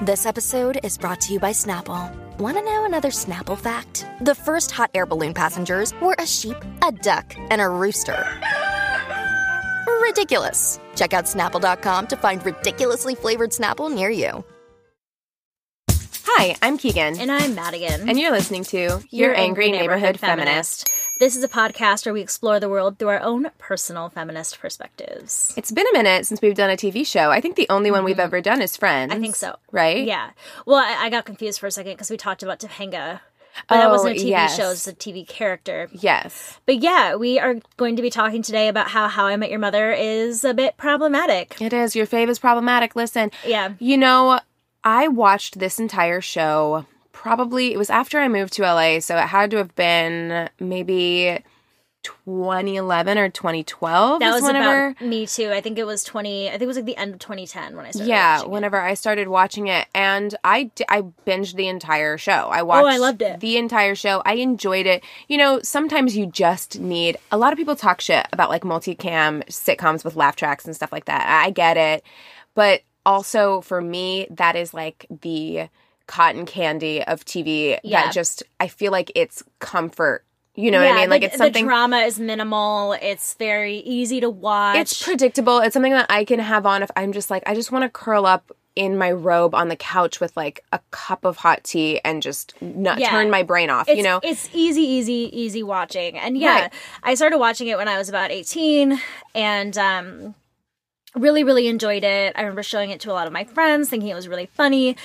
This episode is brought to you by Snapple. Want to know another Snapple fact? The first hot air balloon passengers were a sheep, a duck, and a rooster. Ridiculous. Check out snapple.com to find ridiculously flavored Snapple near you. Hi, I'm Keegan. And I'm Madigan. And you're listening to Your, Angry, Neighborhood, Feminist. This is a podcast where we explore the world through our own personal feminist perspectives. It's been a minute since we've done a TV show. I think the only one we've ever done is Friends. Mm-hmm. I think so. Right? Yeah. Well, I, I got confused for a second because we talked about Topanga. But that Oh, wasn't a TV yes. show, it's a TV character. Yes. But yeah, we are going to be talking today about how How I Met Your Mother is a bit problematic. It is. Your fave is problematic. Listen. Yeah. You know, I watched this entire show probably, it was after I moved to LA, so it had to have been maybe 2011 or 2012. That was whenever. about me too. I think it was 20, I think it was like the end of 2010 when I started yeah, watching it. whenever I started watching it, and I I binged the entire show. I watched. Oh, I loved it. The entire show. I enjoyed it. You know, sometimes you just need. A lot of people talk shit about like multicam sitcoms with laugh tracks and stuff like that. I get it, but also for me, that is like the cotton candy of TV. Yeah. That just I feel like it's comfort. You know what I mean? Like the, it's something. the drama is minimal. It's very easy to watch. It's predictable. It's something that I can have on if I'm just like I just want to curl up in my robe on the couch with like a cup of hot tea and just not Yeah. turn my brain off. It's, you know, it's easy, easy, easy watching. And yeah, Right. I started watching it when I was about 18 and um really, really enjoyed it. I remember showing it to a lot of my friends, thinking it was really funny.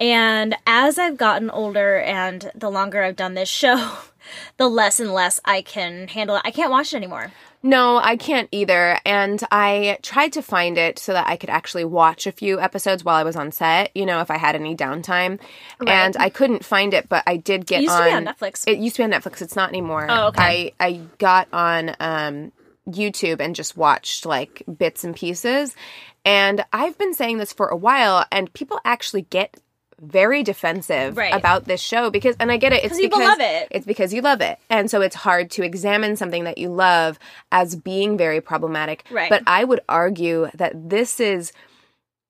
And as I've gotten older and the longer I've done this show, the less and less I can handle it. I can't watch it anymore. no, I can't either. And I tried to find it so that I could actually watch a few episodes while I was on set. You know, if I had any downtime, and I couldn't find it, but I did get It used on. to be on Netflix. It used to be on Netflix. It's not anymore. Oh, okay. I I got on um, YouTube and just watched like bits and pieces. And I've been saying this for a while, and people actually get very defensive Right. about this show because, and I get it. It's because love it. It's because you love it, and so it's hard to examine something that you love as being very problematic. Right. But I would argue that this is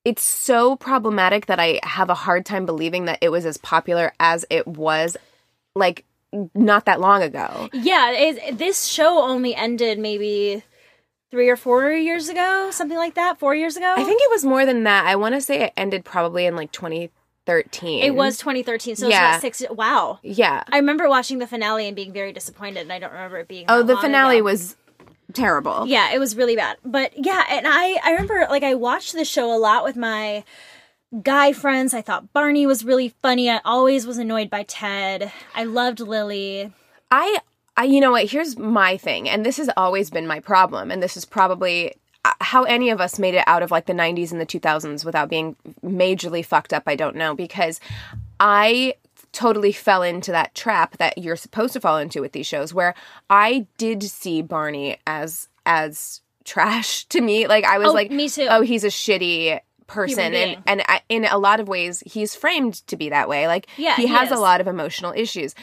it's so problematic that I have a hard time believing that it was as popular as it was like not that long ago. Yeah, it, this show only ended maybe three or four years ago, something like that. Four years ago. I think it was more than that. I want to say it ended probably in like 2013. it was 2013. So Yeah. it's about six. Wow. Yeah. I remember watching the finale and being very disappointed, and I don't remember it being. Oh, the finale ago. was terrible. Yeah, it was really bad. But yeah, and I I remember like I watched the show a lot with my guy friends. I thought Barney was really funny. I always was annoyed by Ted. I loved Lily. I, I, you know what? Here's my thing, and this has always been my problem, and this is probably Uh, how any of us made it out of like the 90s and the 2000s without being majorly fucked up. I don't know because I totally fell into that trap that you're supposed to fall into with these shows, where I did see Barney as as trash to me. Like I was Oh, like, me too. Oh, he's a shitty person and and I, in a lot of ways he's framed to be that way like Yeah, he he has a lot of emotional issues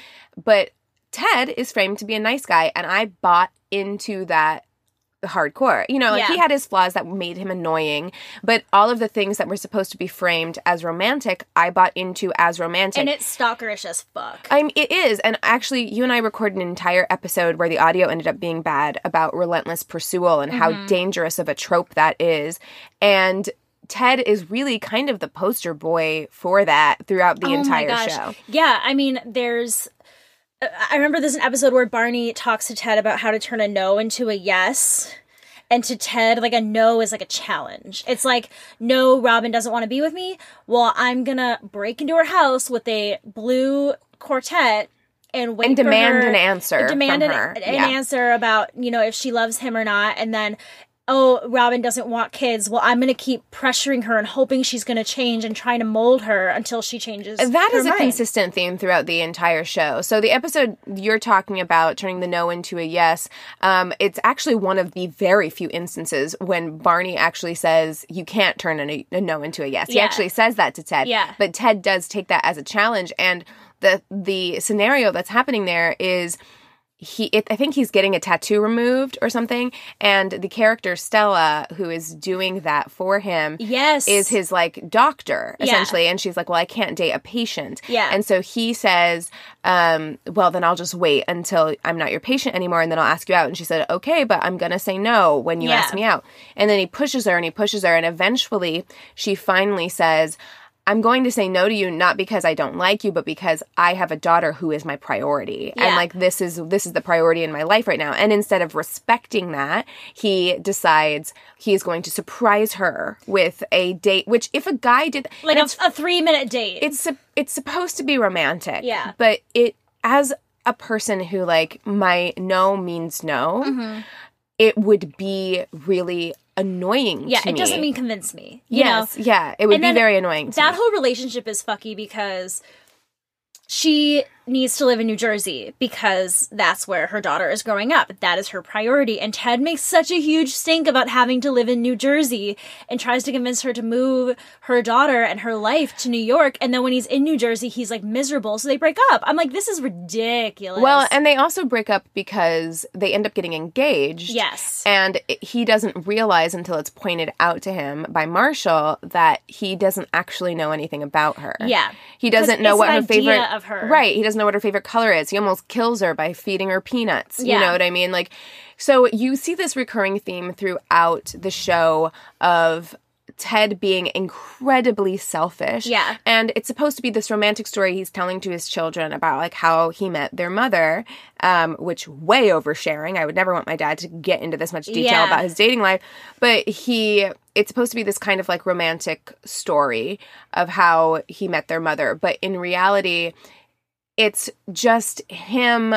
but Ted is framed to be a nice guy, and I bought into that hardcore. You know, like Yeah. he had his flaws that made him annoying, but all of the things that were supposed to be framed as romantic, I bought into as romantic. And it's stalkerish as fuck. I mean, it is. And actually, you and I recorded an entire episode where the audio ended up being bad about relentless pursual and Mm-hmm. how dangerous of a trope that is. And Ted is really kind of the poster boy for that throughout the Oh my entire gosh. show. Yeah, I mean, there's. I remember there's an episode where Barney talks to Ted about how to turn a no into a yes. And to Ted, like a no is like a challenge. It's like, no, Robin doesn't want to be with me. Well, I'm gonna break into her house with a blue quartet and wait And demand her- an answer Demand from an, her. an Yeah. answer about you know if she loves him or not, and then oh, Robin doesn't want kids. Well, I'm going to keep pressuring her and hoping she's going to change and trying to mold her until she changes. That is a mind. consistent theme throughout the entire show. So the episode you're talking about, turning the no into a yes, um, it's actually one of the very few instances when Barney actually says you can't turn a, a no into a yes. He actually says that to Ted. Yeah. But Ted does take that as a challenge, and the the scenario that's happening there is he it, i think he's getting a tattoo removed or something and the character stella who is doing that for him Yes. is his like doctor Yeah. essentially and she's like well i can't date a patient Yeah. and so he says um well then i'll just wait until i'm not your patient anymore and then i'll ask you out and she said okay but i'm gonna say no when you Yeah. ask me out and then he pushes her and he pushes her and eventually she finally says I'm going to say no to you not because I don't like you but because I have a daughter who is my priority and like this is this is the priority in my life right now and instead of respecting that he decides he is going to surprise her with a date which if a guy did like a, a three minute date. it's it's supposed to be romantic. Yeah. But it as a person who like my no means no, Mm-hmm. it would be really annoying. yeah, it doesn't me. mean convince me. You yes, know? yeah, it would And be very annoying. To that me. whole relationship is fucky because she needs to live in New Jersey because that's where her daughter is growing up. That is her priority. And Ted makes such a huge stink about having to live in New Jersey and tries to convince her to move her daughter and her life to New York. And then when he's in New Jersey, he's like miserable. So they break up. I'm like, this is ridiculous. well, and they also break up because they end up getting engaged. yes. And he doesn't realize until it's pointed out to him by Marshall that he doesn't actually know anything about her. Yeah. He doesn't know what her favorite of her. Right. He doesn't know what her favorite color is. He almost kills her by feeding her peanuts. You know what I mean? Like so you see this recurring theme throughout the show of Ted being incredibly selfish. Yeah. And it's supposed to be this romantic story he's telling to his children about like how he met their mother, um, which way oversharing. I would never want my dad to get into this much detail Yeah. about his dating life. But he it's supposed to be this kind of like romantic story of how he met their mother. But in reality, it's just him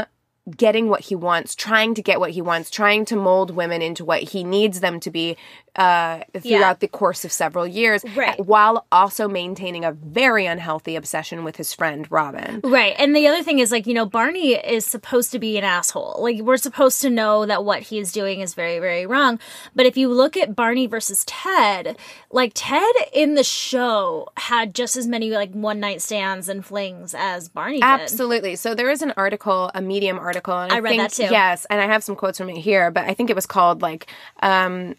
getting what he wants, trying to get what he wants, trying to mold women into what he needs them to be uh, throughout Yeah. the course of several years, Right. while also maintaining a very unhealthy obsession with his friend Robin. Right. And the other thing is like, you know, Barney is supposed to be an asshole. Like we're supposed to know that what he is doing is very very wrong. But if you look at Barney versus Ted, like Ted in the show had just as many like one night stands and flings as Barney did. Absolutely. So there is an article, a Medium article, and I, I read think, that too. Yes, and I have some quotes from it here, but I think it was called like um,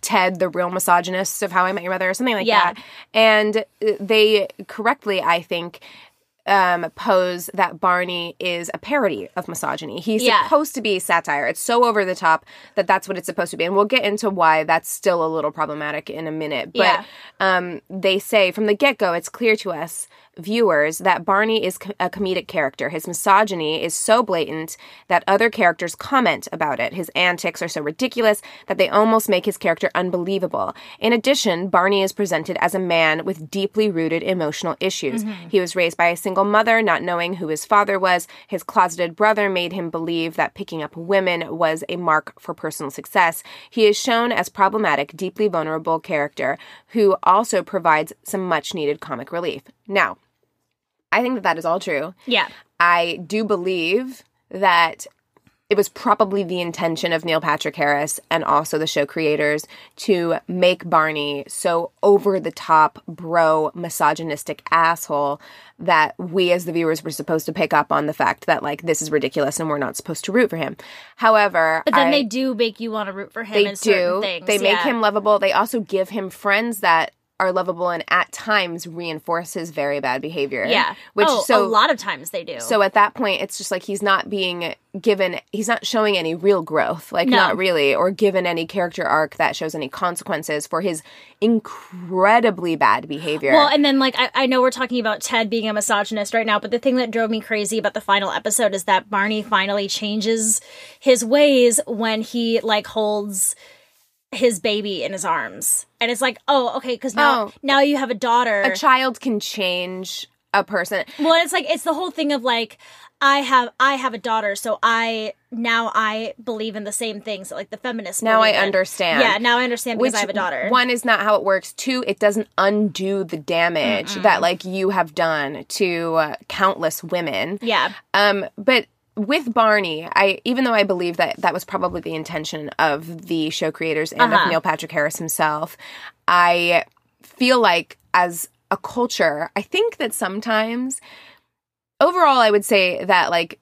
Ted, the real misogynist of How I Met Your Mother, or something like Yeah. that. And they correctly, I think. Um, pose that Barney is a parody of misogyny. He's Yeah. supposed to be satire. It's so over the top that that's what it's supposed to be, and we'll get into why that's still a little problematic in a minute. But Yeah. um, they say from the get go, it's clear to us viewers that Barney is a comedic character. His misogyny is so blatant that other characters comment about it. His antics are so ridiculous that they almost make his character unbelievable. In addition, Barney is presented as a man with deeply rooted emotional issues. Mm-hmm. He was raised by a single mother, not knowing who his father was. His closeted brother made him believe that picking up women was a mark for personal success. He is shown as problematic, deeply vulnerable character who also provides some much needed comic relief. Now, I think that that is all true. Yeah. I do believe that it was probably the intention of Neil Patrick Harris and also the show creators to make Barney so over the top, bro, misogynistic asshole that we as the viewers were supposed to pick up on the fact that like this is ridiculous and we're not supposed to root for him. However, But then I- they do make you want to root for him they in certain do. things. They make him lovable. They also give him friends that are lovable and at times reinforces very bad behavior. Yeah. Which oh, so a lot of times they do. so at that point it's just like he's not being given he's not showing any real growth. Like No. not really or given any character arc that shows any consequences for his incredibly bad behavior. Well, and then like I, I know we're talking about Ted being a misogynist right now, but the thing that drove me crazy about the final episode is that Barney finally changes his ways when he like holds his baby in his arms, and it's like, oh, okay, because now Oh. now you have a daughter. a child can change a person. Well, it's like it's the whole thing of like I have I have a daughter, so I now I believe in the same things that like the feminists. Now I in. understand. Yeah, now I understand because I have a daughter. One is not how it works. Two, it doesn't undo the damage that like you have done to uh, countless women. yeah, Um, but with Barney, I even though I believe that that was probably the intention of the show creators and Uh-huh. of Neil Patrick Harris himself, I feel like as a culture, I think that sometimes overall I would say that like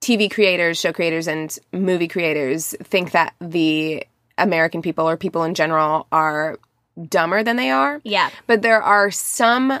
TV creators, show creators and movie creators think that the American people or people in general are dumber than they are. yeah, But there are some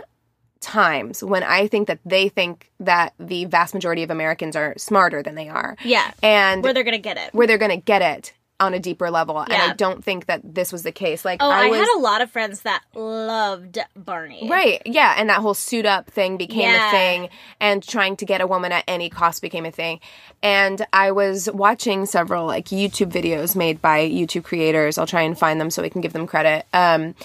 times when I think that they think that the vast majority of Americans are smarter than they are. yeah. And Where they're gonna get it. where they're going to get it on a deeper level. And I don't think that this was the case. Like Oh, I, was had a lot of friends that loved Barney. Right. Yeah. And that whole suit up thing became Yeah. a thing, and trying to get a woman at any cost became a thing. And I was watching several like YouTube videos made by YouTube creators. I'll try and find them so we can give them credit. Um,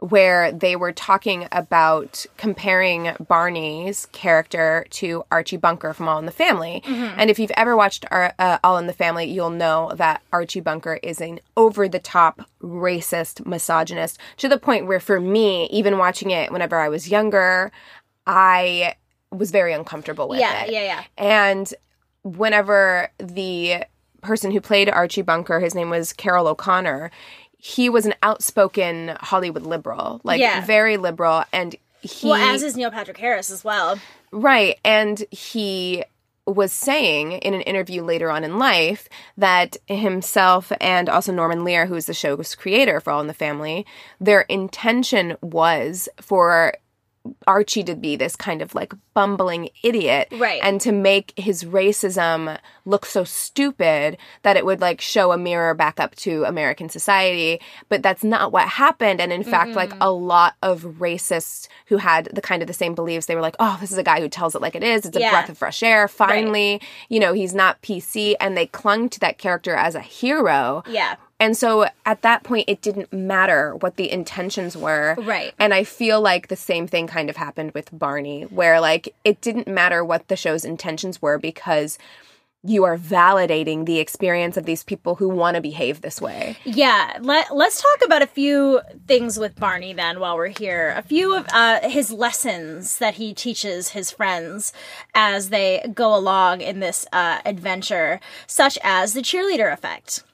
where they were talking about comparing Barney's character to Archie Bunker from All in the Family. And if you've ever watched Ar- uh, All in the Family, you'll know that Archie Bunker is an over the top racist misogynist to the point where, for me, even watching it whenever I was younger, I was very uncomfortable with Yeah, it. Yeah, yeah, yeah. And whenever the person who played Archie Bunker, his name was Carroll O'Connor, he was an outspoken Hollywood liberal, like Yeah. very liberal, and he Well, as is Neil Patrick Harris as well. right, and he was saying in an interview later on in life that himself and also Norman Lear, who is the show's creator for All in the Family, their intention was for Archie to be this kind of like bumbling idiot. Right. And to make his racism look so stupid that it would like show a mirror back up to American society. But that's not what happened. And in fact, like mm-hmm. a lot of racists who had the kind of the same beliefs, they were like, oh, this is a guy who tells it like it is. It's a Yeah. breath of fresh air. Finally, you know, he's not PC. And they clung to that character as a hero. Yeah. And so at that point, it didn't matter what the intentions were. Right. And I feel like the same thing kind of happened with Barney, where like it didn't matter what the show's intentions were because you are validating the experience of these people who want to behave this way. Yeah, let, let's talk about a few things with Barney then while we're here. A few of uh, his lessons that he teaches his friends as they go along in this uh, adventure, such as the cheerleader effect.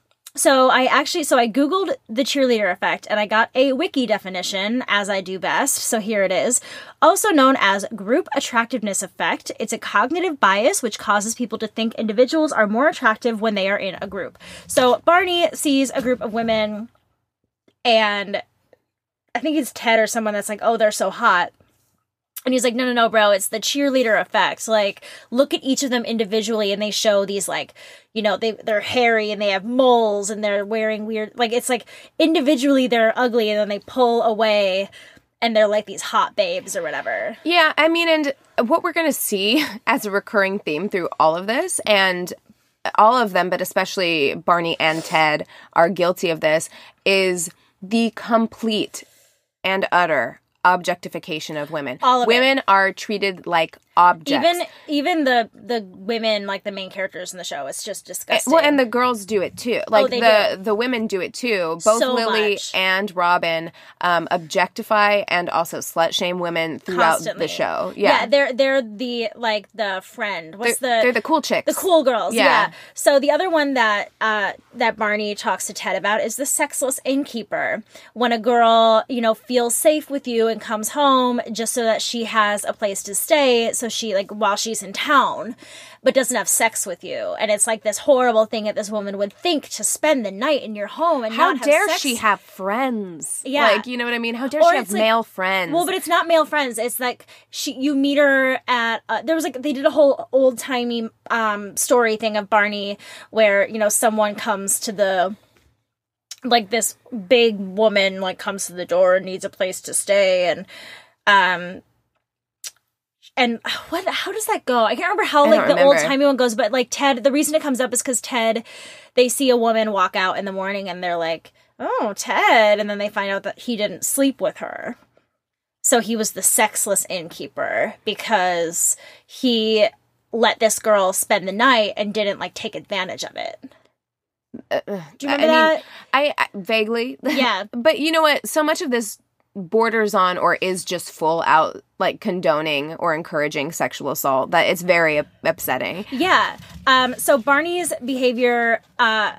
So I actually so I googled the cheerleader effect and I got a wiki definition as I do best. So here it is. Also known as group attractiveness effect. It's a cognitive bias which causes people to think individuals are more attractive when they are in a group. So Barney sees a group of women and I think it's Ted or someone that's like, "Oh, they're so hot." And he's like, no, no, no, bro, it's the cheerleader effect. Like, look at each of them individually, and they show these, like, you know, they, they're hairy and they have moles and they're wearing weird, like, it's like individually they're ugly and then they pull away and they're like these hot babes or whatever. Yeah, I mean, and what we're going to see as a recurring theme through all of this, and all of them, but especially Barney and Ted, are guilty of this, is the complete and utter objectification of women. All of it. women are treated like objects. Even even the the women like the main characters in the show, it's just disgusting. well, and the girls do it too. Like Oh, the do. the women do it too. Both So Lily much. and Robin um, objectify and also slut shame women throughout Constantly. the show. Yeah, they're they're the like the friend. What's they're, the they're the cool chicks. The cool girls, Yeah. yeah. So the other one that uh, that Barney talks to Ted about is the sexless innkeeper. When a girl, you know, feels safe with you and comes home just so that she has a place to stay, so she like while she's in town, but doesn't have sex with you, and it's like this horrible thing that this woman would think to spend the night in your home and How not have dare she have friends? Yeah. Like, you know what I mean? How dare Or she have like- male friends? Well, but it's not male friends. It's like she you meet her at uh, there was like they did a whole old timey um story thing of Barney where you know someone comes to the like this big woman like comes to the door and needs a place to stay and um and what how does that go? I can't remember how like the old timey one goes, but like Ted, the reason it comes up is because Ted, they see a woman walk out in the morning and they're like, "Oh, Ted," and then they find out that he didn't sleep with her. So he was the sexless innkeeper because he let this girl spend the night and didn't like take advantage of it. Uh, uh, Do you remember I that? Mean, I, I vaguely. Yeah. but you know what? So much of this borders on or is just full out like condoning or encouraging sexual assault that it's very up- upsetting. Yeah. Um, so Barney's behavior uh,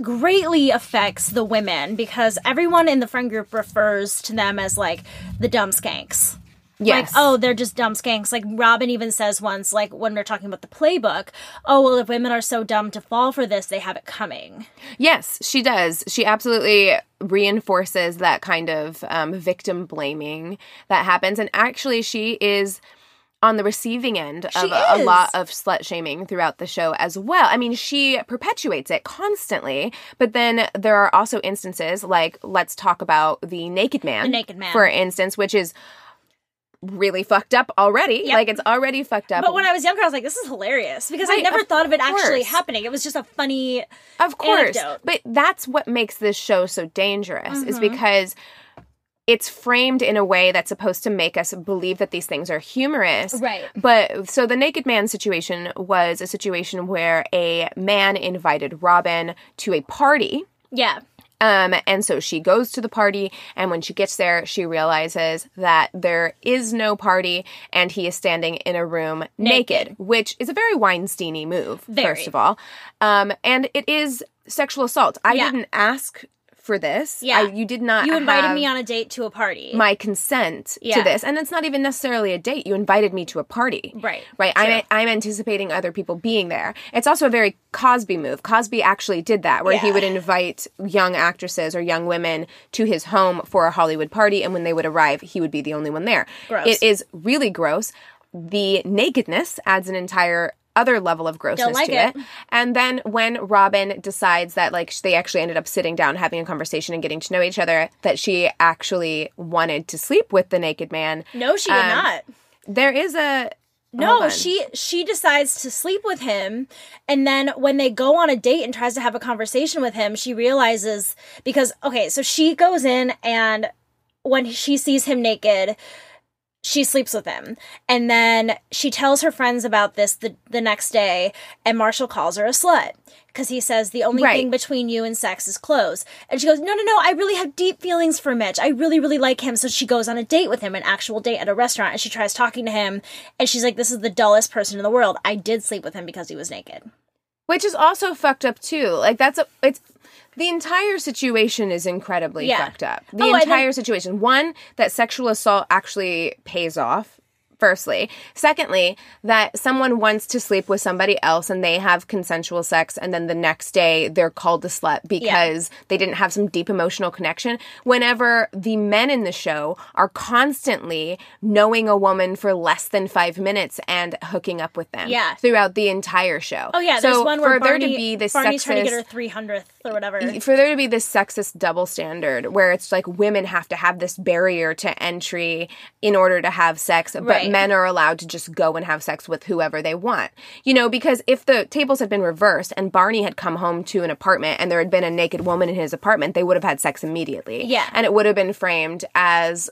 greatly affects the women because everyone in the friend group refers to them as like the dumb skanks. Yes. Like, oh, they're just dumb skanks. Like Robin even says once, like when they're talking about the playbook, oh well, if women are so dumb to fall for this, they have it coming. Yes, she does. She absolutely reinforces that kind of um, victim blaming that happens. And actually, she is on the receiving end of a, a lot of slut shaming throughout the show as well. I mean, she perpetuates it constantly, but then there are also instances like let's talk about the naked man. The naked man. For instance, which is really fucked up already. Yep. Like it's already fucked up. But when I was younger, I was like, this is hilarious because I never thought of it actually happening. It was just a funny. Of course. anecdote. But that's what makes this show so dangerous is Mm-hmm. because it's framed in a way that's supposed to make us believe that these things are humorous. Right. But so the naked man situation was a situation where a man invited Robin to a party. Yeah. Um, and so she goes to the party, and when she gets there, she realizes that there is no party, and he is standing in a room naked, Naked. which is a very Weinsteiny move, Very. first of all. Um, and it is sexual assault. I Yeah. didn't ask for this. Yeah. I, you did not. You invited me on a date to a party. my consent Yeah. to this, and it's not even necessarily a date. You invited me to a party, Right. Right. True. I'm I'm anticipating other people being there. It's also a very Cosby move. Cosby actually did that, where he would invite young actresses or young women to his home for a Hollywood party, and when they would arrive, he would be the only one there. Gross. It is really gross. The nakedness adds an entire other level of grossness like to it. it. And then when Robin decides that like they actually ended up sitting down having a conversation and getting to know each other that she actually wanted to sleep with the naked man. no, she did Um, not. There is a No, she she decides to sleep with him and then when they go on a date and tries to have a conversation with him, she realizes because okay, so she goes in and when she sees him naked, she sleeps with him. And then she tells her friends about this the, the next day and Marshall calls her a slut because he says the only Right. thing between you and sex is clothes. And she goes, "No, no, no, I really have deep feelings for Mitch. I really really like him." So she goes on a date with him, an actual date at a restaurant, and she tries talking to him and she's like, "This is the dullest person in the world. I did sleep with him because he was naked." which is also fucked up too. Like that's a it's the entire situation is incredibly Yeah. fucked up. The Oh, entire situation. One that sexual assault actually pays off. Firstly, secondly, that someone wants to sleep with somebody else and they have consensual sex, and then the next day they're called a slut because they didn't have some deep emotional connection. Whenever the men in the show are constantly knowing a woman for less than five minutes and hooking up with them, Yeah. throughout the entire show. Oh yeah, so there's one where for Barney, there to be this Barney's sexist, trying to get her 300th or whatever. for there to be this sexist double standard where it's like women have to have this barrier to entry in order to have sex, but Right. Men are allowed to just go and have sex with whoever they want. You know, because if the tables had been reversed and Barney had come home to an apartment and there had been a naked woman in his apartment, they would have had sex immediately. Yeah. And it would have been framed as as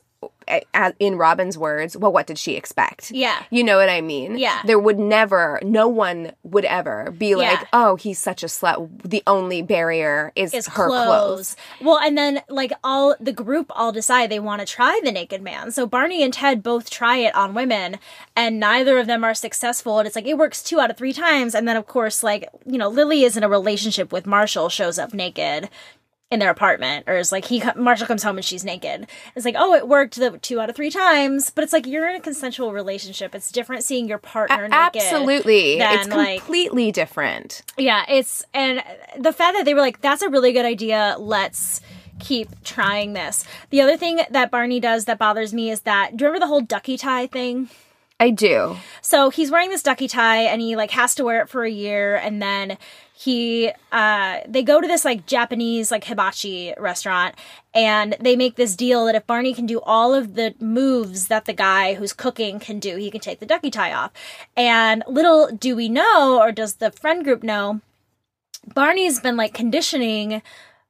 in Robin's words, well, what did she expect? Yeah. You know what I mean? Yeah. There would never, no one would ever be like, Yeah. oh, he's such a slut. The only barrier is, is her clothes. clothes. Well, and then like all the group all decide they want to try the naked man. So Barney and Ted both try it on women, and neither of them are successful. And it's like it works two out of three times. And then of course, like you know, Lily is in a relationship with Marshall, shows up naked in their apartment, or is like he Marshall comes home and she's naked. It's like oh, it worked the two out of three times, but it's like you're in a consensual relationship. It's different seeing your partner naked. Absolutely. than, It's like- completely different. Yeah, it's and the fact that they were like, "That's a really good idea. Let's keep trying this." The other thing that Barney does that bothers me is that do you remember the whole ducky tie thing? I do. So he's wearing this ducky tie and he like has to wear it for a year and then he uh they go to this like Japanese like hibachi restaurant and they make this deal that if Barney can do all of the moves that the guy who's cooking can do, he can take the ducky tie off. And little do we know or does the friend group know Barney's been like conditioning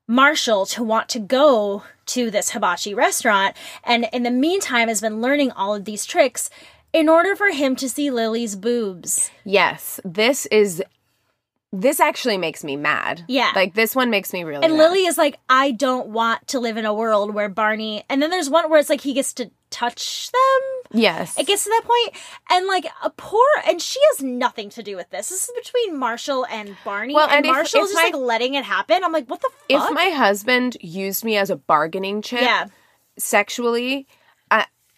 Marshall to want to go to this hibachi restaurant and in the meantime has been learning all of these tricks in order for him to see Lily's boobs. Yes, this is this actually makes me mad. Yeah. Like this one makes me really And mad. Lily is like, I don't want to live in a world where Barney. And then there's one where it's like he gets to touch them. Yes. It gets to that point, and like a poor, and she has nothing to do with this. This is between Marshall and Barney. Well, and, and if- Marshall if is just my- like letting it happen. I'm like, what the if my husband used me as a bargaining chip yeah, sexually,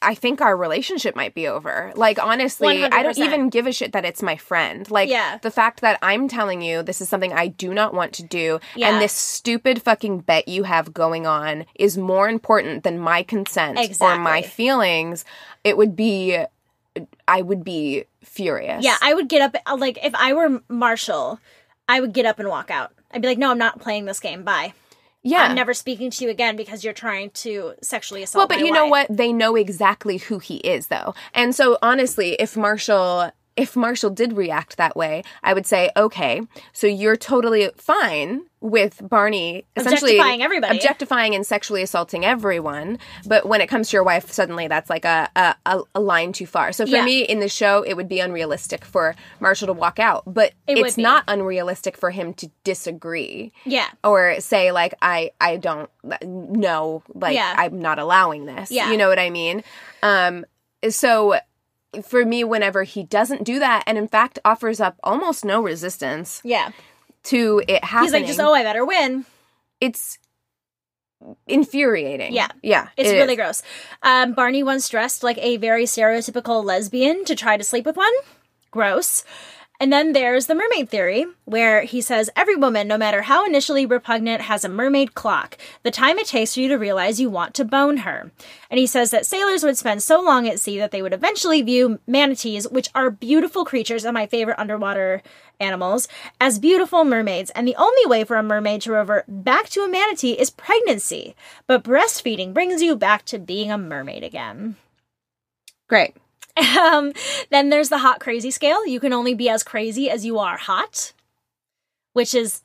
I think our relationship might be over. Like honestly, I don't even give a shit that it's my friend. Like Yeah. the fact that I'm telling you this is something I do not want to do Yeah. and this stupid fucking bet you have going on is more important than my consent or my feelings, it would be I would be furious. yeah. I would get up. Like if I were Marshall, I would get up and walk out. I'd be like, no, I'm not playing this game. Bye. Yeah. I'm never speaking to you again because you're trying to sexually assault. Well, but you know what? They know exactly who he is, though. And so, honestly, if Marshall, if Marshall did react that way, I would say, okay, so you're totally fine with Barney essentially Objectifying everybody. objectifying and sexually assaulting everyone. But when it comes to your wife, suddenly that's like a a, a, line too far. So for Yeah. me, in the show, it would be unrealistic for Marshall to walk out, but It it's not unrealistic for him to disagree Yeah. or say like i i don't no like Yeah. i'm not allowing this Yeah. you know what i mean um so for me whenever he doesn't do that and in fact offers up almost no resistance Yeah. to it happening He's like, just oh, I better win. it's infuriating Yeah. yeah It's it really is. gross. Um, Barney once dressed like a very stereotypical lesbian to try to sleep with one. Gross. And then there's the mermaid theory, where he says every woman, no matter how initially repugnant, has a mermaid clock, the time it takes for you to realize you want to bone her. And he says that sailors would spend so long at sea that they would eventually view manatees, which are beautiful creatures and my favorite underwater animals, as beautiful mermaids. And the only way for a mermaid to revert back to a manatee is pregnancy. But breastfeeding brings you back to being a mermaid again. great Um, then there's the hot crazy scale. You can only be as crazy as you are hot, which is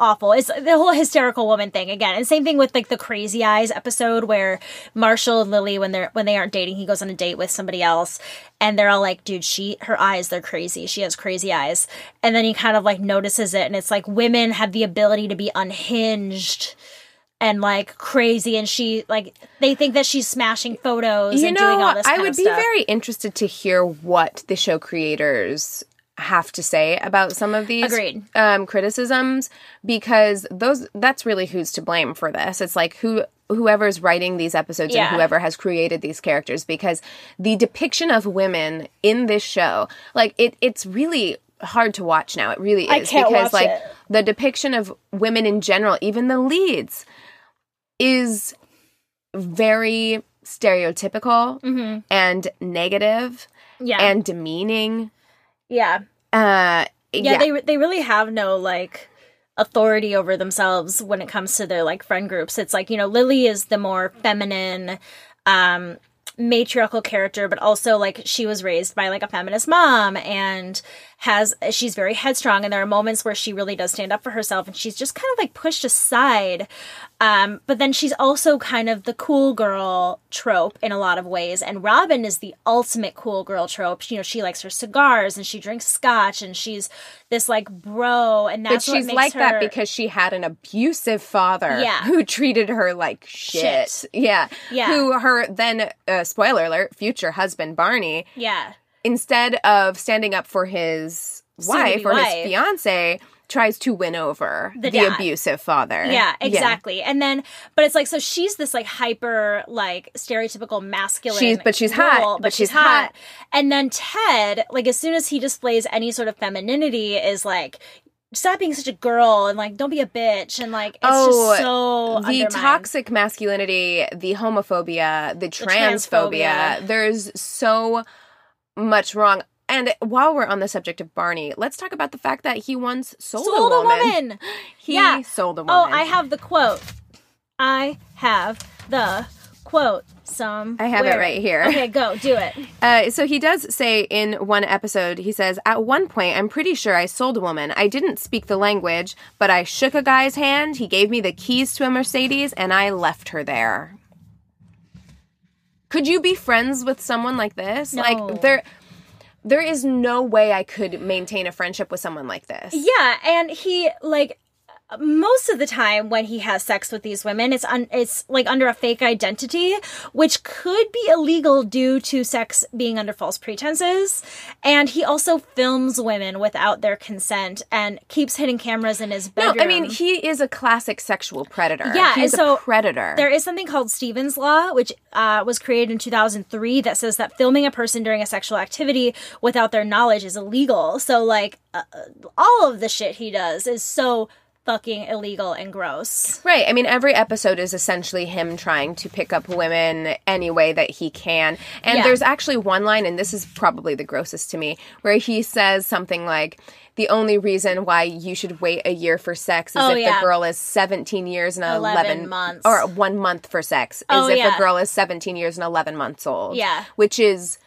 awful. It's the whole hysterical woman thing again. And same thing with like the crazy eyes episode where Marshall and Lily when they're when they aren't dating, he goes on a date with somebody else and they're all like, dude, she her eyes, they're crazy. She has crazy eyes. And then he kind of like notices it and it's like women have the ability to be unhinged and like crazy and she like they think that she's smashing photos you and know doing all this i would be stuff. very interested to hear what the show creators have to say about some of these Agreed. um, criticisms because those that's really who's to blame for this it's like who whoever's writing these episodes Yeah. and whoever has created these characters because the depiction of women in this show like it it's really hard to watch now it really is because like it. the depiction of women in general even the leads is very stereotypical and negative Mm-hmm. yeah and demeaning. yeah Uh, yeah, yeah, they they really have no like authority over themselves when it comes to their like friend groups. It's like, you know, Lily is the more feminine um matriarchal character but also like she was raised by like a feminist mom and has she's very headstrong and there are moments where she really does stand up for herself and she's just kind of like pushed aside um but then she's also kind of the cool girl trope in a lot of ways and Robin is the ultimate cool girl trope you know she likes her cigars and she drinks scotch and she's this like bro and but that's what she's like that because she had an abusive father Yeah. who treated her like shit. Shit. Yeah. Yeah. Who her then, uh, spoiler alert, future husband Barney, yeah instead of standing up for his wife or wife. his fiance, tries to win over The the, abusive father. Yeah, exactly. And then, but it's like, so she's this like hyper, like stereotypical masculine. She's- but she's hot, role, but she's hot. And then Ted, like as soon as he displays any sort of femininity, is like, stop being such a girl and like don't be a bitch and like it's Oh, just so the undermined. toxic masculinity, the homophobia, the transphobia, transphobia. there's so much wrong. And while we're on the subject of Barney, let's talk about the fact that he once sold, sold a woman. He Yeah. sold a woman. Oh, I have the quote. I have the quote some. I have it right here. Okay, go do it. Uh, so he does say in one episode, he says, At one point, I'm pretty sure I sold a woman. I didn't speak the language, but I shook a guy's hand. He gave me the keys to a Mercedes, and I left her there. Could you be friends with someone like this? No. Like, there. There is no way I could maintain a friendship with someone like this. Yeah, and he like most of the time when he has sex with these women it's un- it's like under a fake identity which could be illegal due to sex being under false pretenses and he also films women without their consent and keeps hidden cameras in his bedroom No, I mean he is a classic sexual predator. Yeah, he's and so a predator. There is something called Stevens Law, which uh, was created in 2003, that says that filming a person during a sexual activity without their knowledge is illegal. So, like, uh, all of the shit he does is so fucking illegal and gross. Right. I mean, every episode is essentially him trying to pick up women any way that he can. And Yeah. there's actually one line, and this is probably the grossest to me, where he says something like, the only reason why you should wait a year for sex is Oh, if yeah. the girl is 17 years and 11 11, months. Or one month for sex is Oh, if yeah. a girl is 17 years and 11 months old. Yeah. Which is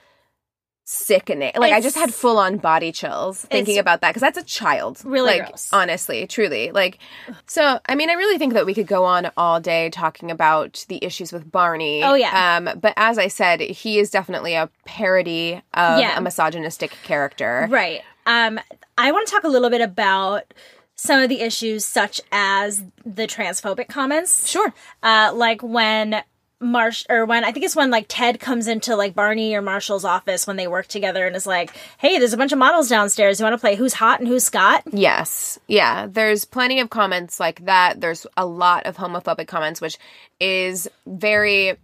sickening. Like, I just had full on body chills thinking about that because that's a child. really like, gross. honestly, truly. Like, so, I mean, I really think that we could go on all day talking about the issues with Barney. Oh, yeah. Um, but as I said, he is definitely a parody of Yeah. a misogynistic character. Right. Um, I want to talk a little bit about some of the issues, such as the transphobic comments. Sure. uh, like when Marsh or when I think it's when like Ted comes into like Barney or Marshall's office when they work together and is like, "Hey, there's a bunch of models downstairs. You want to play Who's Hot and Who's Scott?" Yes. Yeah. There's plenty of comments like that. There's a lot of homophobic comments, which is very.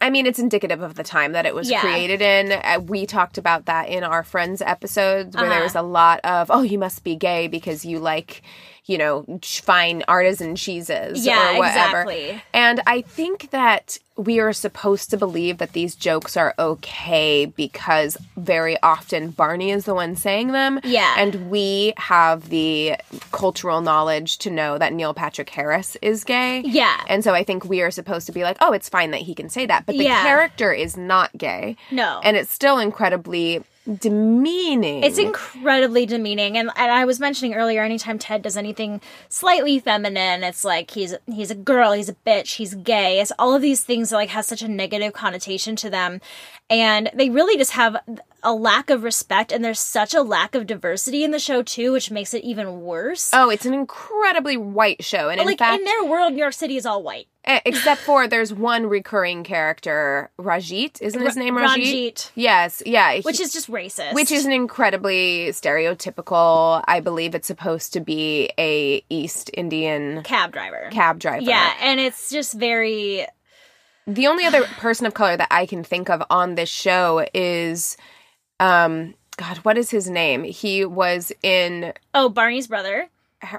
I- mean, it's indicative of the time that it was Yeah. created in. Uh, we talked about that in our Friends episodes where there Uh-huh. was a lot of, oh, you must be gay because you like, you know, fine artisan cheeses Yeah, or whatever. exactly. And I think that we are supposed to believe that these jokes are okay because very often Barney is the one saying them. Yeah. And we have the cultural knowledge to know that Neil Patrick Harris is gay. Yeah. And so I think we are supposed to be like, oh, it's fine that he can say that. But the Yeah. character is not gay. No. And it's still incredibly demeaning. It's incredibly demeaning, and and I was mentioning earlier, anytime Ted does anything slightly feminine, it's like he's he's a girl, he's a bitch, he's gay. It's all of these things that like has such a negative connotation to them, and they really just have a lack of respect, and there's such a lack of diversity in the show too, which makes it even worse. Oh, it's an incredibly white show. And in like fact, in their world, New York City is all white. Except for there's one recurring character, Rajit, isn't his name Rajit? Ranjit. Yes, yeah. he- Which is just racist. which is an incredibly stereotypical. I believe it's supposed to be a East Indian cab driver. cab driver. Yeah, and it's just very The only other person of color that I can think of on this show is, um, God, what is his name? He was in. oh Barney's brother.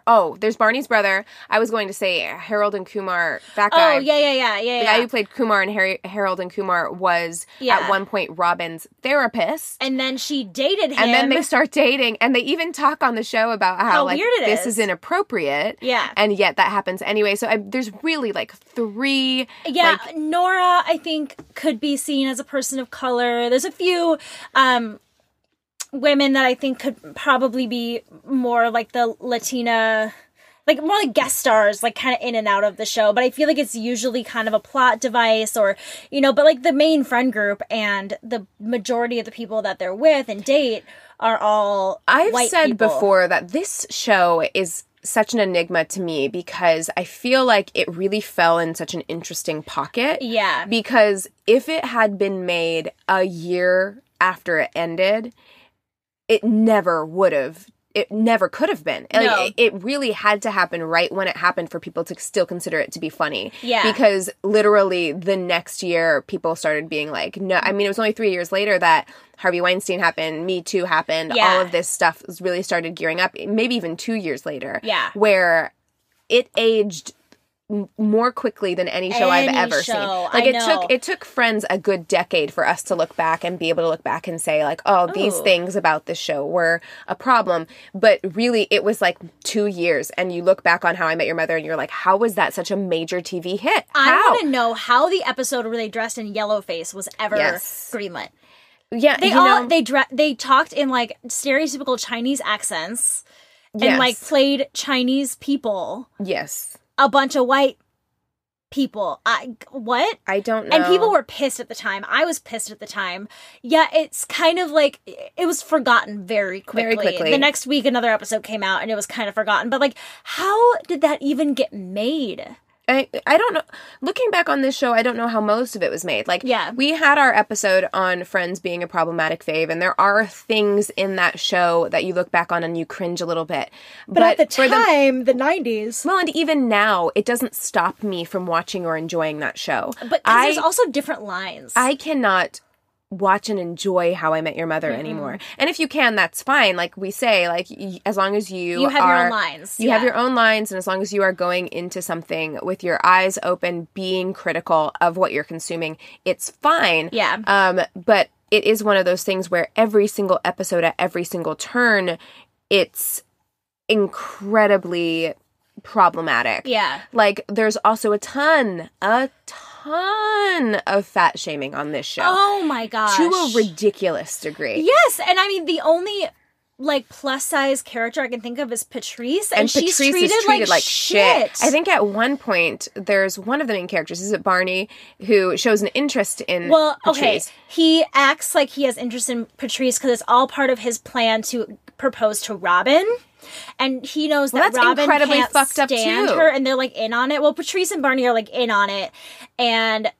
Oh, there's Barney's brother. I was going to say Harold and Kumar. That guy. Oh yeah yeah yeah yeah. The yeah. guy who played Kumar and Harry, Harold and Kumar was Yeah. at one point Robin's therapist. and then she dated him. And then they start dating, and they even talk on the show about how, How like weird it this is. is inappropriate. Yeah. and yet that happens anyway. So I, there's really like three. yeah, like, Nora, I think, could be seen as a person of color. There's a few um, women that I think could probably be more like the Latina, like more like guest stars, like kind of in and out of the show. But I feel like it's usually kind of a plot device or, you know, but like the main friend group and the majority of the people that they're with and date are all I've said people. before that this show is such an enigma to me because I feel like it really fell in such an interesting pocket. Yeah. Because if it had been made a year after it ended, it never would have. It never could have been. Like, No. it, it really had to happen right when it happened for people to still consider it to be funny. Yeah. Because literally the next year, people started being like, no. I mean, it was only three years later that Harvey Weinstein happened, Me Too happened, Yeah. all of this stuff was really started gearing up, maybe even two years later. Yeah. Where it aged m- more quickly than any show I've Any ever seen. Like I it know. took it took Friends a good decade for us to look back and be able to look back and say like, oh, these things about this show were a problem. But really, it was like two years, and you look back on How I Met Your Mother, and you're like, how was that such a major TV hit? I How? want to know how the episode where they dressed in yellow face was ever Yes. greenlit. yeah, They you all know, they dre- they talked in like stereotypical Chinese accents and like played Chinese people, yes. A bunch of white people. I what? I don't know. And people were pissed at the time. I was pissed at the time. Yeah, it's kind of like it was forgotten very quickly. Very quickly. The next week, another episode came out, and it was kind of forgotten. But like, how did that even get made? I I don't know. Looking back on this show, I don't know how most of it was made. Like, Yeah. we had our episode on Friends being a problematic fave, and there are things in that show that you look back on and you cringe a little bit. But, at the time, the nineties. well, and even now, it doesn't stop me from watching or enjoying that show. But I there's also different lines. I cannot watch and enjoy How I Met Your Mother anymore. And if you can, that's fine. Like we say, like y- as long as you You have your own lines, you have your own lines, and as long as you are going into something with your eyes open, being critical of what you're consuming, it's fine. Yeah. Um, but it is one of those things where every single episode, at every single turn, it's incredibly problematic. yeah. Like there's also a ton, a ton of fat shaming on this show. Oh my gosh. to a ridiculous degree. Yes, and I mean the only like plus size character I can think of is Patrice, and, And she's Patrice treated, is treated like, shit. shit. I think at one point there's one of the main characters, is it Barney, who shows an interest in Well, okay, he acts like he has interest in Patrice because it's all part of his plan to propose to Robin. And he knows Well, that that's Robin incredibly can't fucked up, stand too. her, and they're like in on it. Well, Patrice and Barney are like in on it, and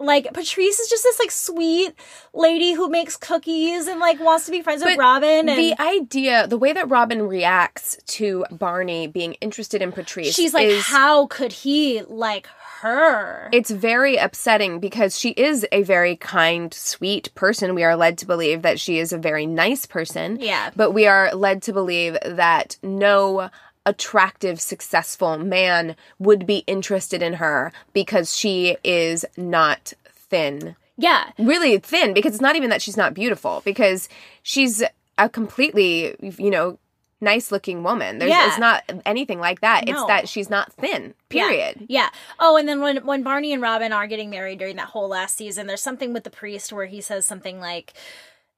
like Patrice is just this like sweet lady who makes cookies and like wants to be friends with Robin. And the idea, the way that Robin reacts to Barney being interested in Patrice, she's like, is, how could he like her? it's very upsetting because she is a very kind, sweet person. We are led to believe that she is a very nice person. Yeah. But we are led to believe that no attractive, successful man would be interested in her because she is not thin. yeah, Really thin because it's not even that she's not beautiful because she's a completely, you know, nice looking woman. There's Yeah. it's not anything like that. It's that she's not thin. Yeah. Period. Yeah. Oh, and then when when Barney and Robin are getting married during that whole last season, there's something with the priest where he says something like,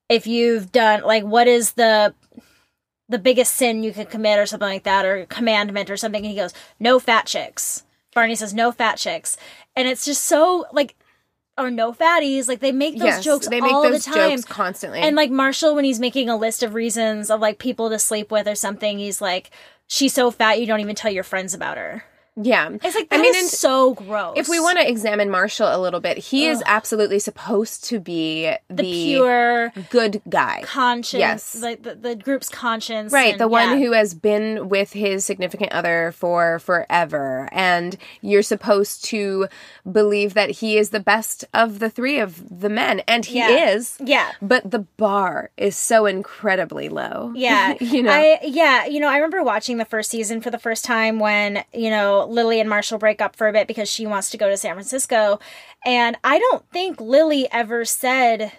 "If you've done like, what is the the biggest sin you can commit, or something like that, or commandment, or something?" And he goes, "No fat chicks." Barney says, "No fat chicks," and it's just so like, or no fatties. Like they make those yes, jokes they make all those the time. jokes constantly. And like Marshall, when he's making a list of reasons of like people to sleep with or something, he's like, "She's so fat you don't even tell your friends about her." Yeah, It's like I mean, is and so gross. if we want to examine Marshall a little bit, he is absolutely supposed to be the, the pure good guy. conscience, Yes. like the, the group's conscience, Right, and- the one yeah. who has been with his significant other for forever. And you're supposed to believe that he is the best of the three of the men. And he Yeah. is. Yeah. But the bar is so incredibly low. Yeah, you know? I yeah, you know, I remember watching the first season for the first time when you know Lily and Marshall break up for a bit because she wants to go to San Francisco, and I don't think Lily ever said,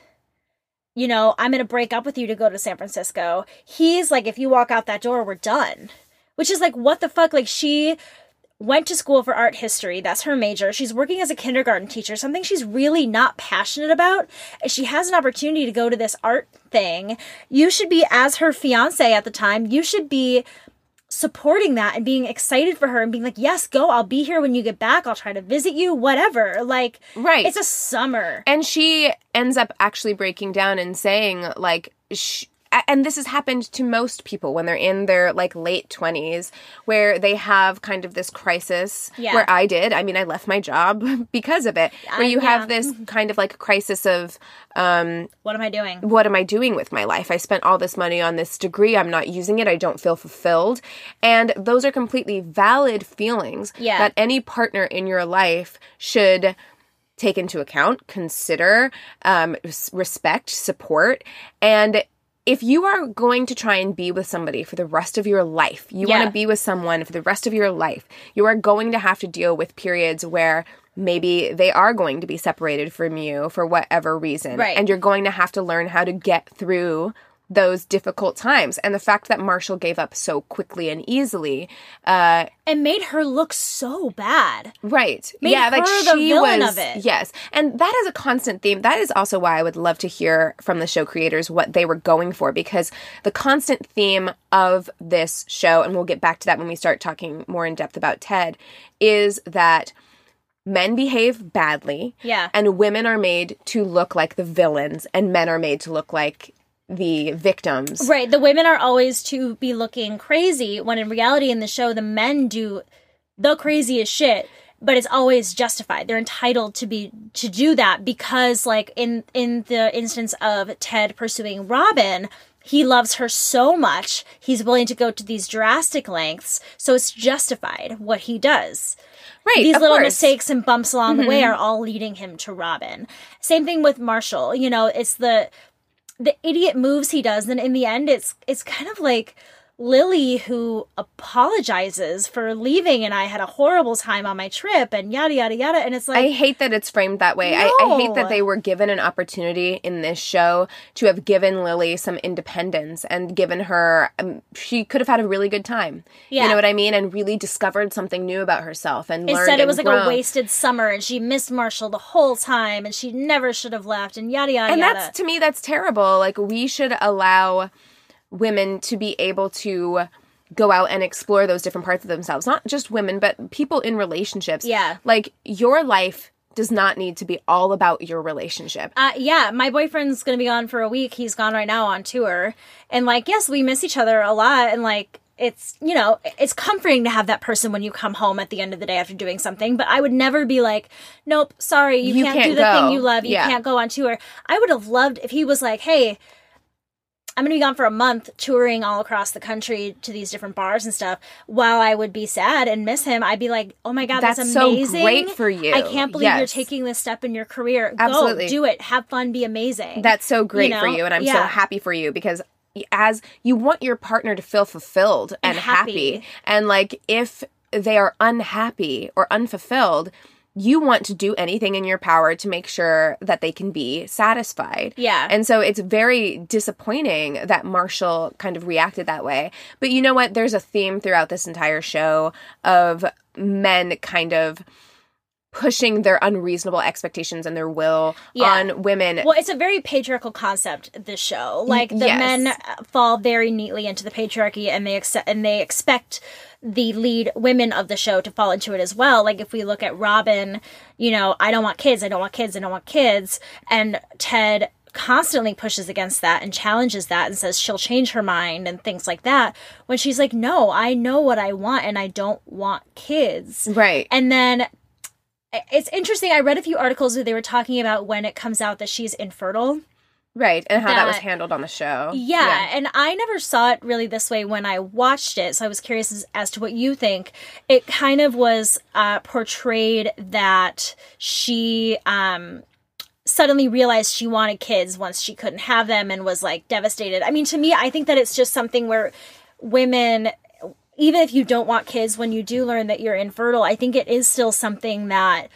you know, I'm gonna break up with you to go to San Francisco. He's like, if you walk out that door, we're done. Which is like, what the fuck? Like she went to school for art history. That's her major. She's working as a kindergarten teacher, something she's really not passionate about. She has an opportunity to go to this art thing. You should be, as her fiance at the time, you should be supporting that and being excited for her and being like, yes, go. I'll be here when you get back. I'll try to visit you, whatever. Like, Right. It's a summer. And she ends up actually breaking down and saying, like, sh- and this has happened to most people when they're in their like late 20s where they have kind of this crisis Yeah. where I did. I mean, I left my job because of it. Where I- you yeah. have this kind of like crisis of um What am I doing? what am I doing with my life? I spent all this money on this degree. I'm not using it. I don't feel fulfilled. And those are completely valid feelings Yeah. that any partner in your life should take into account, consider, um, respect, support. And if you are going to try and be with somebody for the rest of your life, you Yeah. want to be with someone for the rest of your life, you are going to have to deal with periods where maybe they are going to be separated from you for whatever reason. Right. And you're going to have to learn how to get through those difficult times. And the fact that Marshall gave up so quickly and easily, uh, and made her look so bad. Right. Made yeah, like she was. Yes, and that is a constant theme. That is also why I would love to hear from the show creators what they were going for, because the constant theme of this show, and we'll get back to that when we start talking more in depth about Ted, is that men behave badly. Yeah. And women are made to look like the villains, and men are made to look like the victims. Right. The women are always to be looking crazy when in reality in the show the men do the craziest shit, but it's always justified. They're entitled to be to do that because like in in the instance of Ted pursuing Robin, he loves her so much, he's willing to go to these drastic lengths, so it's justified what he does. Right. These little course. Mm-hmm. mistakes and bumps along the way are all leading him to Robin. Same thing with Marshall. You know, it's the the idiot moves he does, and in the end, it's it's kind of like Lily who apologizes for leaving, and I had a horrible time on my trip, and yada yada yada. And it's like, I hate that it's framed that way. I, I hate that they were given an opportunity in this show to have given Lily some independence and given her, um, she could have had a really good time. Yeah. You know what I mean? And really discovered something new about herself and learned. instead it and was like grown. a wasted summer, and she missed Marshall the whole time, and she never should have left, and yada yada And yada. that's, to me, that's terrible. Like, we should allow women to be able to go out and explore those different parts of themselves. Not just women, but people in relationships. Yeah. Like, your life does not need to be all about your relationship. Uh, yeah, my boyfriend's gonna be gone for a week. He's gone right now on tour, and like, yes, we miss each other a lot, and like, it's you know, it's comforting to have that person when you come home at the end of the day after doing something. But I would never be like, nope, sorry, you, You can't, can't do the go. thing you love. You Yeah. can't go on tour. I would have loved if he was like, hey. I'm gonna be gone for a month touring all across the country to these different bars and stuff. While I would be sad and miss him, I'd be like, "Oh my god, that's, That's so amazing! great for you. I can't believe you're taking this step in your career. Absolutely. Go do it. Have fun. Be amazing." That's so great You for you, and I'm so happy for you because as you want your partner to feel fulfilled and, And happy. happy. and like if they are unhappy or unfulfilled, you want to do anything in your power to make sure that they can be satisfied. Yeah. And so it's very disappointing that Marshall kind of reacted that way. But you know what? There's a theme throughout this entire show of men kind of pushing their unreasonable expectations and their will Yeah. on women Well, it's a very patriarchal concept. This show, like the yes. men fall very neatly into the patriarchy, and they accept and they expect the lead women of the show to fall into it as well. Like if we look at Robin, you know, I don't want kids, I don't want kids, I don't want kids, and Ted constantly pushes against that and challenges that and says she'll change her mind and things like that when she's like no i know what i want and i don't want kids Right. and then it's interesting. I read a few articles where they were talking about when it comes out that she's infertile. Right, and how that, was handled on the show. Yeah, and I never saw it really this way when I watched it, so I was curious as, as to what you think. It kind of was uh, portrayed that she um, suddenly realized she wanted kids once she couldn't have them and was like devastated. I mean, to me, I think that it's just something where women even if you don't want kids, when you do learn that you're infertile, I think it is still something that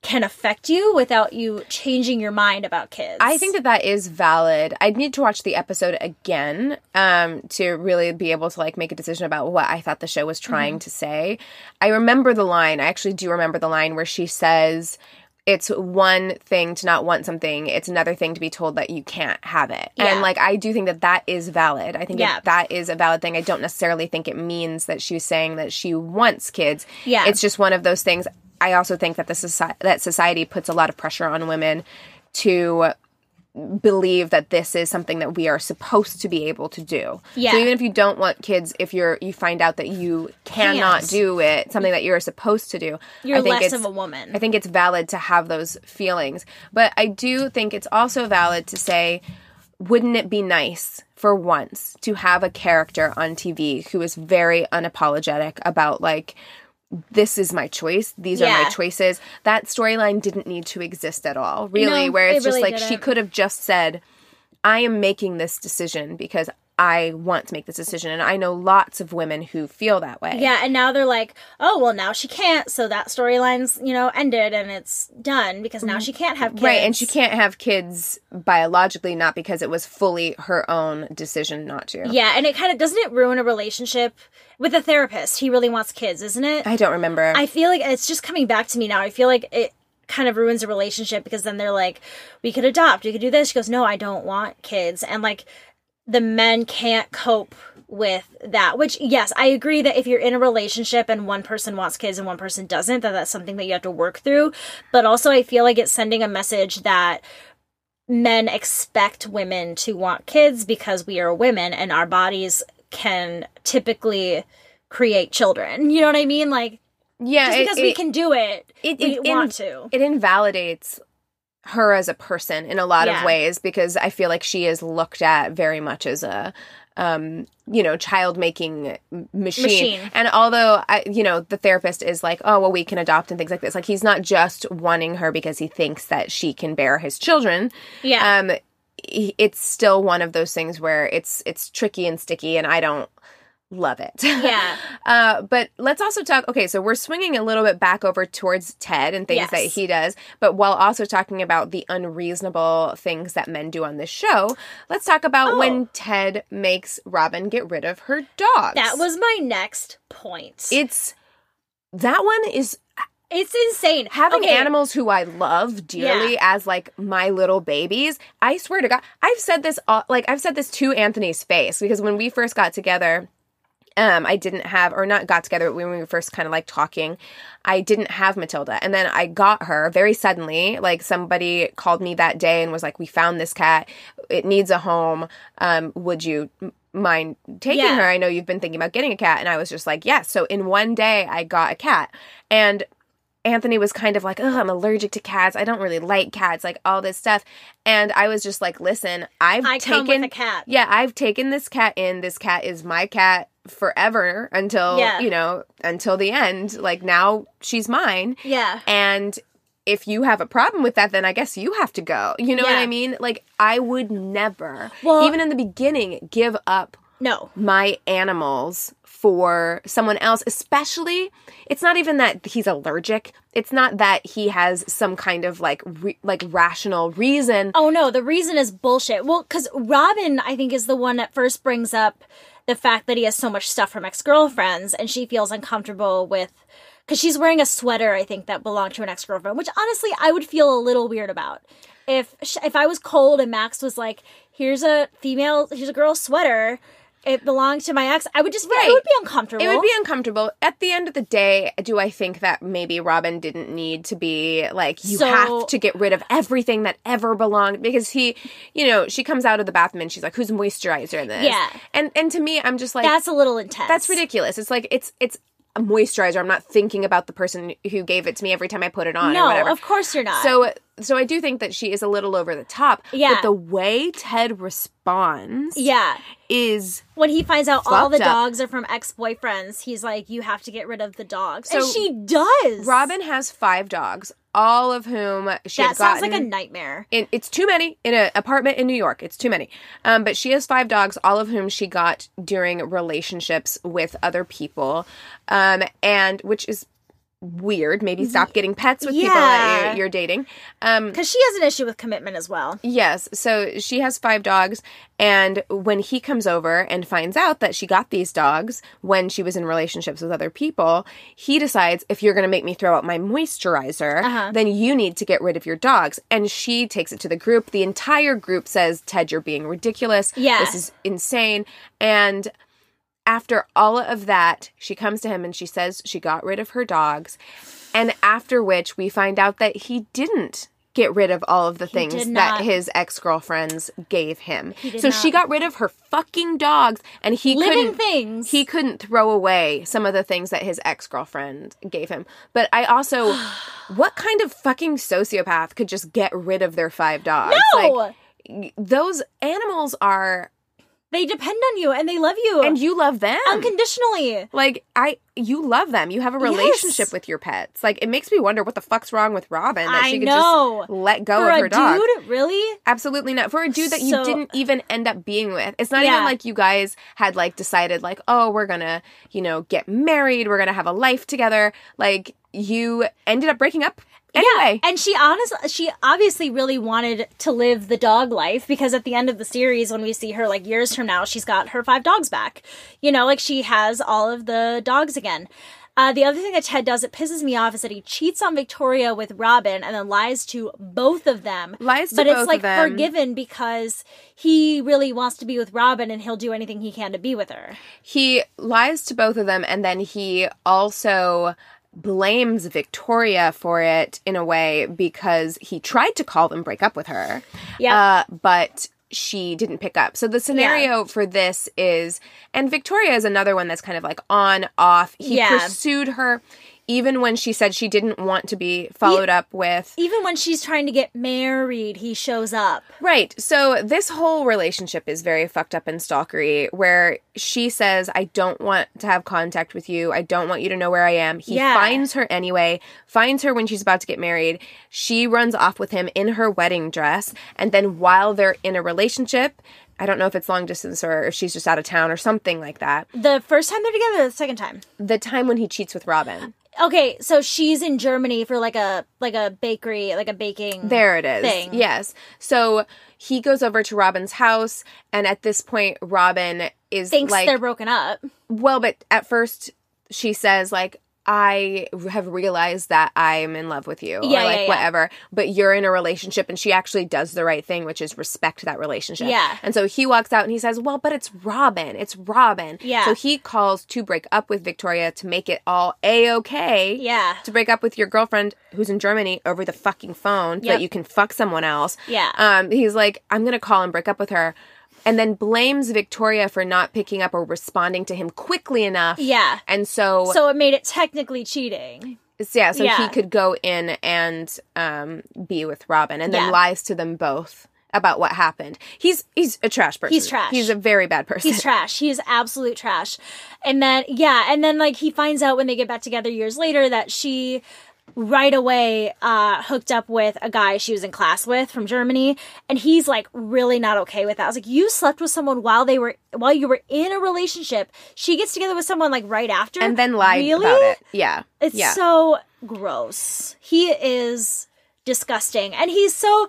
can affect you without you changing your mind about kids. I think that that is valid. I'd need to watch the episode again um, to really be able to like make a decision about what I thought the show was trying to say. I remember the line. I actually do remember the line where she says, "It's one thing to not want something; it's another thing to be told that you can't have it." Yeah. And like, I do think that that is valid. I think Yeah. that that is a valid thing. I don't necessarily think it means that she's saying that she wants kids. Yeah. it's just one of those things. I also think that the society that society puts a lot of pressure on women to believe that this is something that we are supposed to be able to do. Yeah. So even if you don't want kids, if you're you find out that you cannot Can't. do it, something that you're supposed to do, You're I think less of a woman. I think it's valid to have those feelings, but I do think it's also valid to say, wouldn't it be nice for once to have a character on TV who is very unapologetic about like this is my choice. These are my choices. That storyline didn't need to exist at all, really. No, where it's it just really like she didn't. could have just said, I am making this decision because I want to make this decision. And I know lots of women who feel that way. Yeah, and now they're like, oh, well, now she can't. So that storyline's, you know, ended and it's done because now mm-hmm. she can't have kids. Right, and she can't have kids biologically, not because it was fully her own decision not to. Yeah, and it kind of doesn't it ruin a relationship with a therapist? He really wants kids, isn't it? I don't remember. I feel like it's just coming back to me now. I feel like it kind of ruins a relationship because then they're like, we could adopt, we could do this. She goes, no, I don't want kids. And like, the men can't cope with that which yes i agree that if you're in a relationship and one person wants kids and one person doesn't that that's something that you have to work through. But also i feel like it's sending a message that men expect women to want kids because we are women and our bodies can typically create children. You know what i mean? Like yeah, just it- because we it- can do it, it, we it want to. It invalidates her as a person in a lot Yeah. of ways because I feel like she is looked at very much as a um you know child making machine. Machine. and although I, you know the therapist is like oh well we can adopt and things like this like he's not just wanting her because he thinks that she can bear his children yeah um it's still one of those things where it's it's tricky and sticky and I don't love it yeah uh, but let's also talk. Okay, so we're swinging a little bit back over towards Ted and things Yes. that he does, but while also talking about the unreasonable things that men do on this show, let's talk about Oh. when Ted makes Robin get rid of her dogs. that was my next point it's that one is it's insane having Okay. animals who I love dearly as like my little babies. I swear to God, I've said this all, like I've said this to Anthony's face because when we first got together, um, I didn't have or not got together, but when we were first kind of like talking, I didn't have Matilda, and then I got her very suddenly. Like somebody called me that day and was like, "We found this cat. It needs a home. Um, would you?" mind taking Yeah. her i know you've been thinking about getting a cat and i was just like yes so in one day i got a cat and Anthony was kind of like, oh, I'm allergic to cats. I don't really like cats, like all this stuff. And I was just like, listen, I've I taken a cat. Yeah, I've taken this cat in. This cat is my cat forever until Yeah. you know, until the end. Like now she's mine. yeah And if you have a problem with that, then I guess you have to go. You know what I mean? Like I would never, Well- even in the beginning, give up no my animals for someone else, especially it's not even that he's allergic. It's not that he has some kind of like re- like rational reason. Oh no, the reason is bullshit. Well, because Robin, I think, is the one that first brings up the fact that he has so much stuff from ex girlfriends, and she feels uncomfortable with because she's wearing a sweater, I think, that belonged to an ex girlfriend, which honestly I would feel a little weird about. If if I was cold and Max was like, "Here's a female, here's a girl sweater," it belonged to my ex, I would just Right. it would be uncomfortable. It would be uncomfortable. At the end of the day, do I think that maybe Robin didn't need to be like, you So- have to get rid of everything that ever belonged? Because he, you know, she comes out of the bathroom and she's like, who's moisturizer in this? Yeah. And and to me, I'm just like, That's a little intense. That's ridiculous. It's like it's it's a moisturizer. I'm not thinking about the person who gave it to me every time I put it on or No, whatever. of course you're not. So so I do think that she is a little over the top. Yeah. But the way Ted responds yeah. is when he finds out all the up. dogs are from ex-boyfriends, he's like, "You have to get rid of the dogs," and she does. Robin has five dogs, all of whom she that sounds like a nightmare. in, it's too many in an apartment in New York. It's too many. Um, but she has five dogs, all of whom she got during relationships with other people, um, and which is weird. Maybe stop getting pets with people that you're, dating. Um, Because she has an issue with commitment as well. Yes. So she has five dogs. And when he comes over and finds out that she got these dogs when she was in relationships with other people, he decides if you're going to make me throw out my moisturizer, Uh-huh. then you need to get rid of your dogs. And she takes it to the group. The entire group says, Ted, you're being ridiculous. Yeah. This is insane. And after all of that, she comes to him and she says she got rid of her dogs. And after which we find out that he didn't get rid of all of the things that his ex-girlfriends gave him. So she got rid of her fucking dogs and he Living couldn't things. he couldn't throw away some of the things that his ex-girlfriend gave him. But I also what kind of fucking sociopath could just get rid of their five dogs? No! Like those animals are They depend on you and they love you. and you love them unconditionally. like i you love them you have a relationship Yes. with your pets like it makes me wonder what the fuck's wrong with robin that I she could know. just let go For of her dog dude, really? absolutely not for a dude that you didn't even end up being with it's not Yeah. even like you guys had like decided like oh we're gonna you know get married we're gonna have a life together like you ended up breaking up anyway Yeah, and she honestly, she obviously really wanted to live the dog life because at the end of the series, when we see her like years from now, she's got her five dogs back. You know, like she has all of the dogs again. Uh, the other thing that Ted does that pisses me off is that he cheats on Victoria with Robin and then lies to both of them. Lies to but both it's of like them. forgiven because he really wants to be with Robin and he'll do anything he can to be with her. he lies to both of them and then he also blames Victoria for it in a way because he tried to call them break up with her. Yeah. Uh, but she didn't pick up. So the scenario for this is and Victoria is another one that's kind of like on off. He Yeah. pursued her even when she said she didn't want to be followed up with. Even when she's trying to get married, he shows up. Right. So this whole relationship is very fucked up and stalkery where she says, I don't want to have contact with you. I don't want you to know where I am. He Yeah. finds her anyway, finds her when she's about to get married. She runs off with him in her wedding dress. And then while they're in a relationship, I don't know if it's long distance or if she's just out of town or something like that. The first time they're together, or the second time. The time when he cheats with Robin. Okay, so she's in Germany for like a like a bakery, like a baking. There it is. thing. Yes. So he goes over to Robin's house, and at this point, Robin is thinks like, they're broken up. Well, but at first she says like I have realized that I'm in love with you or Yeah, like yeah, yeah. whatever, but you're in a relationship and she actually does the right thing, which is respect that relationship. Yeah. And so he walks out and he says, "Well, but it's Robin. It's Robin." Yeah. So he calls to break up with Victoria to make it all a-okay. Yeah. To break up with your girlfriend who's in Germany over the fucking phone so that you can fuck someone else. Yeah. Um he's like, "I'm going to call and break up with her." And then blames Victoria for not picking up or responding to him quickly enough. Yeah. And so, So it made it technically cheating. yeah, so he could go in and um, be with Robin, and then Yeah. lies to them both about what happened. He's he's a trash person. He's trash. He's a very bad person. He's trash. He is absolute trash. And then yeah, and then like he finds out when they get back together years later that she right away uh hooked up with a guy she was in class with from Germany and he's like really not okay with that. I was like you slept with someone while they were while you were in a relationship. She gets together with someone like right after and then lied really? about it. Yeah, It's yeah. so gross. He is disgusting. And he's so.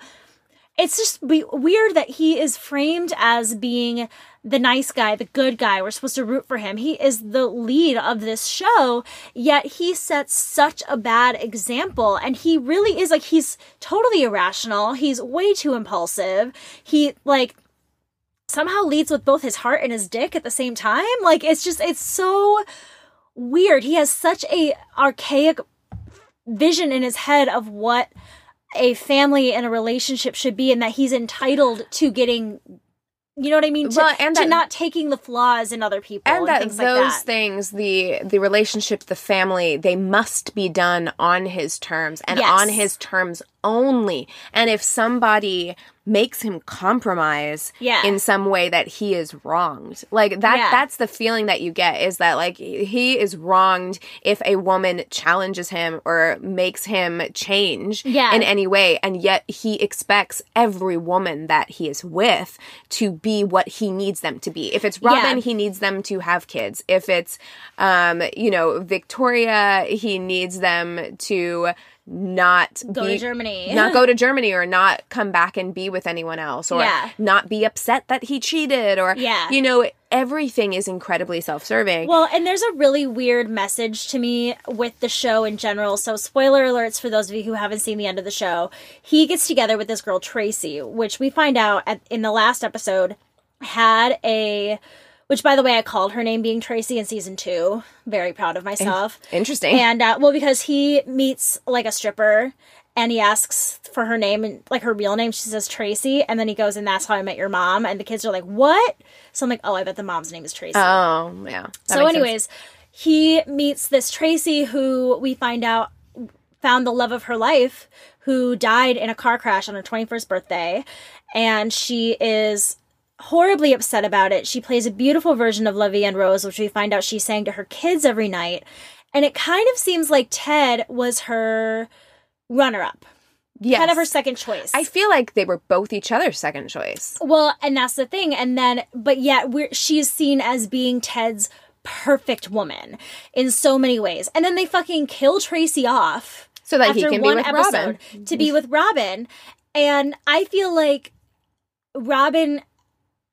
It's just be- weird that he is framed as being the nice guy, the good guy. We're supposed to root for him. He is the lead of this show, yet he sets such a bad example. And he really is like, he's totally irrational. He's way too impulsive. He, like, somehow leads with both his heart and his dick at the same time. Like, it's just, it's so weird. He has such a archaic vision in his head of what a family and a relationship should be and that he's entitled to getting you know what I mean? To, Well, and to not taking the flaws in other people and, and that things those like that. things the the relationship the family they must be done on his terms and Yes. on his terms only and if somebody makes him compromise Yeah. in some way that he is wronged like that Yeah. that's the feeling that you get is that like he is wronged if a woman challenges him or makes him change Yeah. in any way and yet he expects every woman that he is with to be what he needs them to be if it's robin he needs them to have kids if it's um you know victoria he needs them to not Go to Germany. not go to germany or not come back and be with anyone else or Yeah. not be upset that he cheated or Yeah. you know everything is incredibly self-serving Well, and there's a really weird message to me with the show in general. So, spoiler alerts for those of you who haven't seen the end of the show. He gets together with this girl, Tracy, which we find out at, in the last episode had a. Which, by the way, I called her name being Tracy in season two. Very proud of myself. interesting And, uh, well, because he meets like a stripper and he asks for her name and like her real name. She says Tracy. And then he goes, and that's how I met your mom. And the kids are like, what? So I'm like, oh, I bet the mom's name is Tracy oh yeah so makes sense. anyways he meets this tracy who we find out found the love of her life who died in a car crash on her 21st birthday and she is horribly upset about it. She plays a beautiful version of La Vie en Rose, which we find out she sang to her kids every night. And it kind of seems like Ted was her runner up, Yes. kind of her second choice. I feel like they were both each other's second choice. Well, and that's the thing. And then, but yet, we're she's seen as being Ted's perfect woman in so many ways. And then they fucking kill Tracy off So that he can be with Robin. to be with Robin. And I feel like Robin,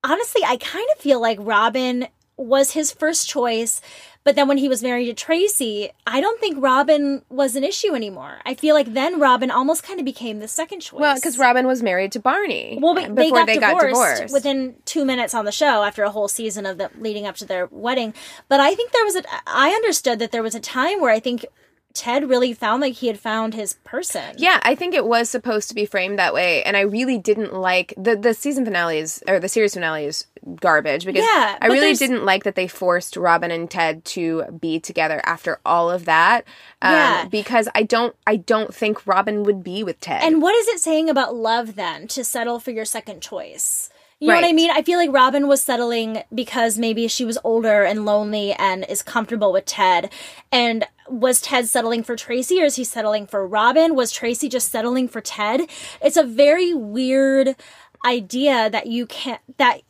honestly, I kind of feel like Robin was his first choice. But then when he was married to Tracy, I don't think Robin was an issue anymore. I feel like then Robin almost kind of became the second choice. Well, because Robin was married to Barney. Well, but uh, before they, got, got divorced divorced. within two minutes on the show after a whole season of the leading up to their wedding. But I think there was a. I understood that there was a time where I think Ted really found like he had found his person. Yeah, I think it was supposed to be framed that way, and I really didn't like the the season finales or the series finale is garbage because Yeah, I really there's- didn't like that they forced Robin and Ted to be together after all of that. Um, Yeah. because I don't I don't think Robin would be with Ted. And what is it saying about love then to settle for your second choice? You know what I mean? I feel like Robin was settling because maybe she was older and lonely and is comfortable with Ted. And was Ted settling for Tracy or is he settling for Robin? Was Tracy just settling for Ted? It's a very weird idea that you can't that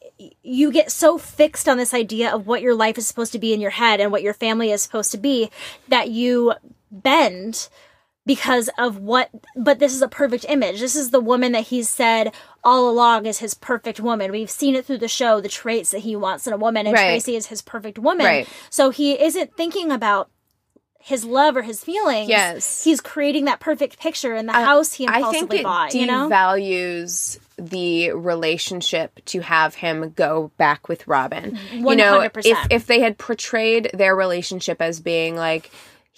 you get so fixed on this idea of what your life is supposed to be in your head and what your family is supposed to be that you bend because of what but this is a perfect image this is the woman that he's said all along is his perfect woman we've seen it through the show the traits that he wants in a woman and Right. tracy is his perfect woman Right. so he isn't thinking about his love or his feelings Yes. he's creating that perfect picture in the house he I impulsively think it bought you know devalues the relationship to have him go back with Robin. You know, if if they had portrayed their relationship as being like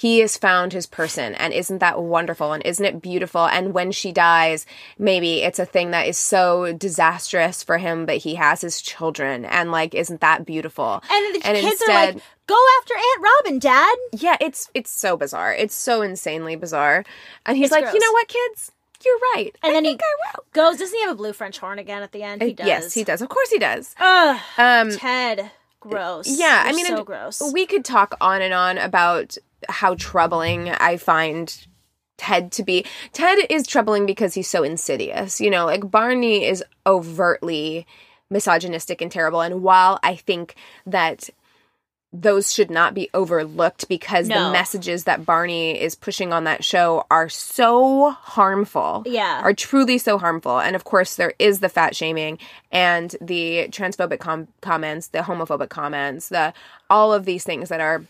he has found his person. And isn't that wonderful? And isn't it beautiful? And when she dies maybe it's a thing that is so disastrous for him but he has his children. And like isn't that beautiful? And the kids instead- are like go after aunt robin dad. Yeah it's it's so bizarre. It's so insanely bizarre. And he's It's like you know what kids? You're right. And I then he I goes doesn't he have a blue french horn again at the end? He does Yes, he does. Of course he does. Ugh, Um, ted gross. yeah, I You're mean, so gross. we could talk on and on about how troubling I find Ted to be. Ted is troubling because he's so insidious. You know, like Barney is overtly misogynistic and terrible. And while I think that those should not be overlooked because No. the messages that Barney is pushing on that show are so harmful. Yeah. Are truly so harmful. And of course, there is the fat shaming and the transphobic com- comments, the homophobic comments, the all of these things that are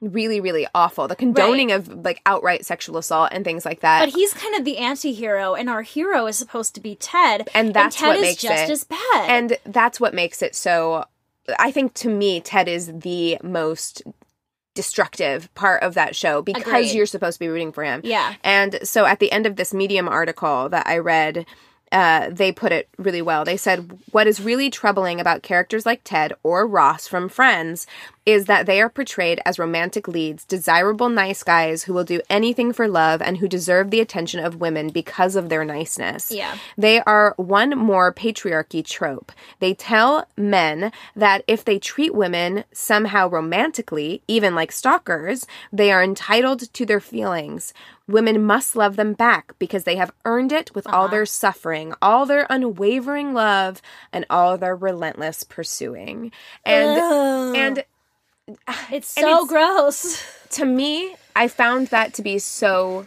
really, really awful. The condoning of like outright sexual assault and things like that. But he's kind of the anti-hero, and our hero is supposed to be Ted, And that's Ted what is makes just it- as bad. and that's what makes it so i think to me ted is the most destructive part of that show because Agreed. you're supposed to be rooting for him Yeah. and so at the end of this medium article that i read uh, they put it really well. They said, What is really troubling about characters like Ted or Ross from Friends is that they are portrayed as romantic leads, desirable nice guys who will do anything for love and who deserve the attention of women because of their niceness. Yeah. They are one more patriarchy trope. They tell men that if they treat women somehow romantically, even like stalkers, they are entitled to their feelings. Women must love them back because they have earned it with all uh-huh. their suffering, all their unwavering love, and all their relentless pursuing. And and it's so it's- gross. to me, I found that to be so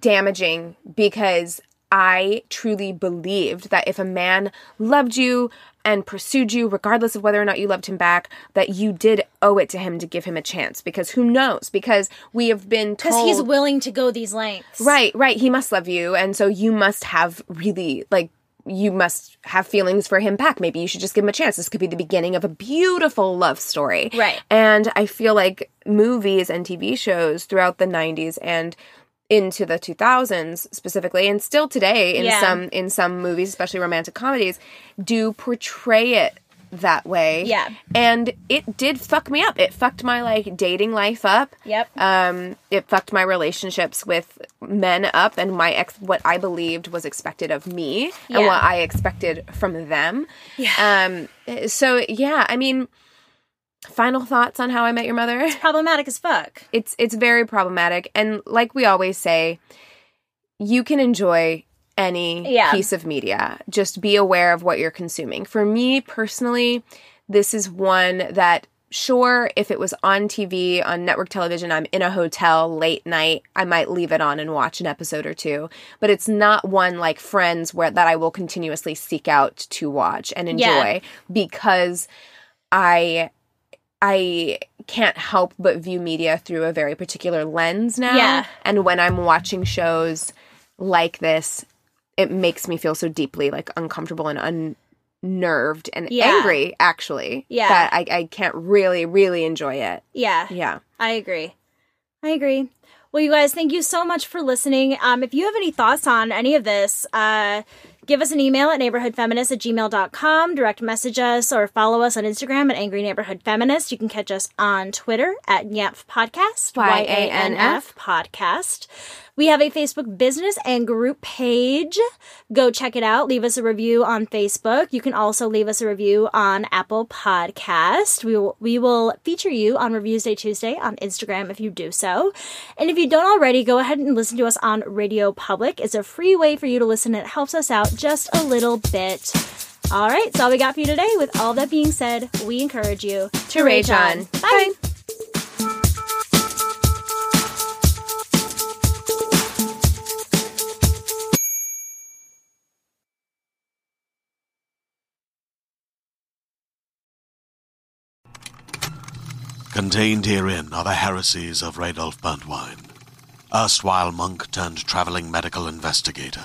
damaging because I truly believed that if a man loved you and pursued you, regardless of whether or not you loved him back, that you did owe it to him to give him a chance. Because who knows? Because we have been Because he's willing to go these lengths. Right, right. He must love you. And so you must have really, like, you must have feelings for him back. Maybe you should just give him a chance. This could be the beginning of a beautiful love story. Right. And I feel like movies and TV shows throughout the 90s and into the 2000s specifically and still today in Yeah. some in some movies especially romantic comedies do portray it that way. Yeah. And it did fuck me up. It fucked my like dating life up. Yep. Um, it fucked my relationships with men up and my ex what I believed was expected of me and what I expected from them. Yeah. Um so yeah, I mean final thoughts on how I met your mother? Problematic as fuck. It's it's very problematic and like we always say, you can enjoy any Yeah. piece of media. Just be aware of what you're consuming. For me personally, this is one that sure if it was on TV on network television I'm in a hotel late night I might leave it on and watch an episode or two but it's not one like friends where that I will continuously seek out to watch and enjoy Yeah. because I I can't help but view media through a very particular lens now. Yeah. And when I'm watching shows like this, it makes me feel so deeply like uncomfortable and unnerved and Yeah. angry, actually. Yeah. That I, I can't really, really enjoy it. Yeah. Yeah. I agree. I agree. Well, you guys, thank you so much for listening. Um, if you have any thoughts on any of this, uh, give us an email at neighborhoodfeminist at gmail.com, direct message us, or follow us on Instagram at Angry Neighborhood Feminist. You can catch us on Twitter at YANF Podcast, Y-A-N-F. Podcast. We have a Facebook business and group page. Go check it out. Leave us a review on Facebook. You can also leave us a review on Apple Podcast. We will, we will feature you on Reviews Day Tuesday on Instagram if you do so. And if you don't already, go ahead and listen to us on Radio Public. It's a free way for you to listen. It helps us out just a little bit. All right, that's all we got for you today. With all that being said, we encourage you to, rage on. Bye. Contained herein are the heresies of Radolf Burntwine, erstwhile monk turned traveling medical investigator.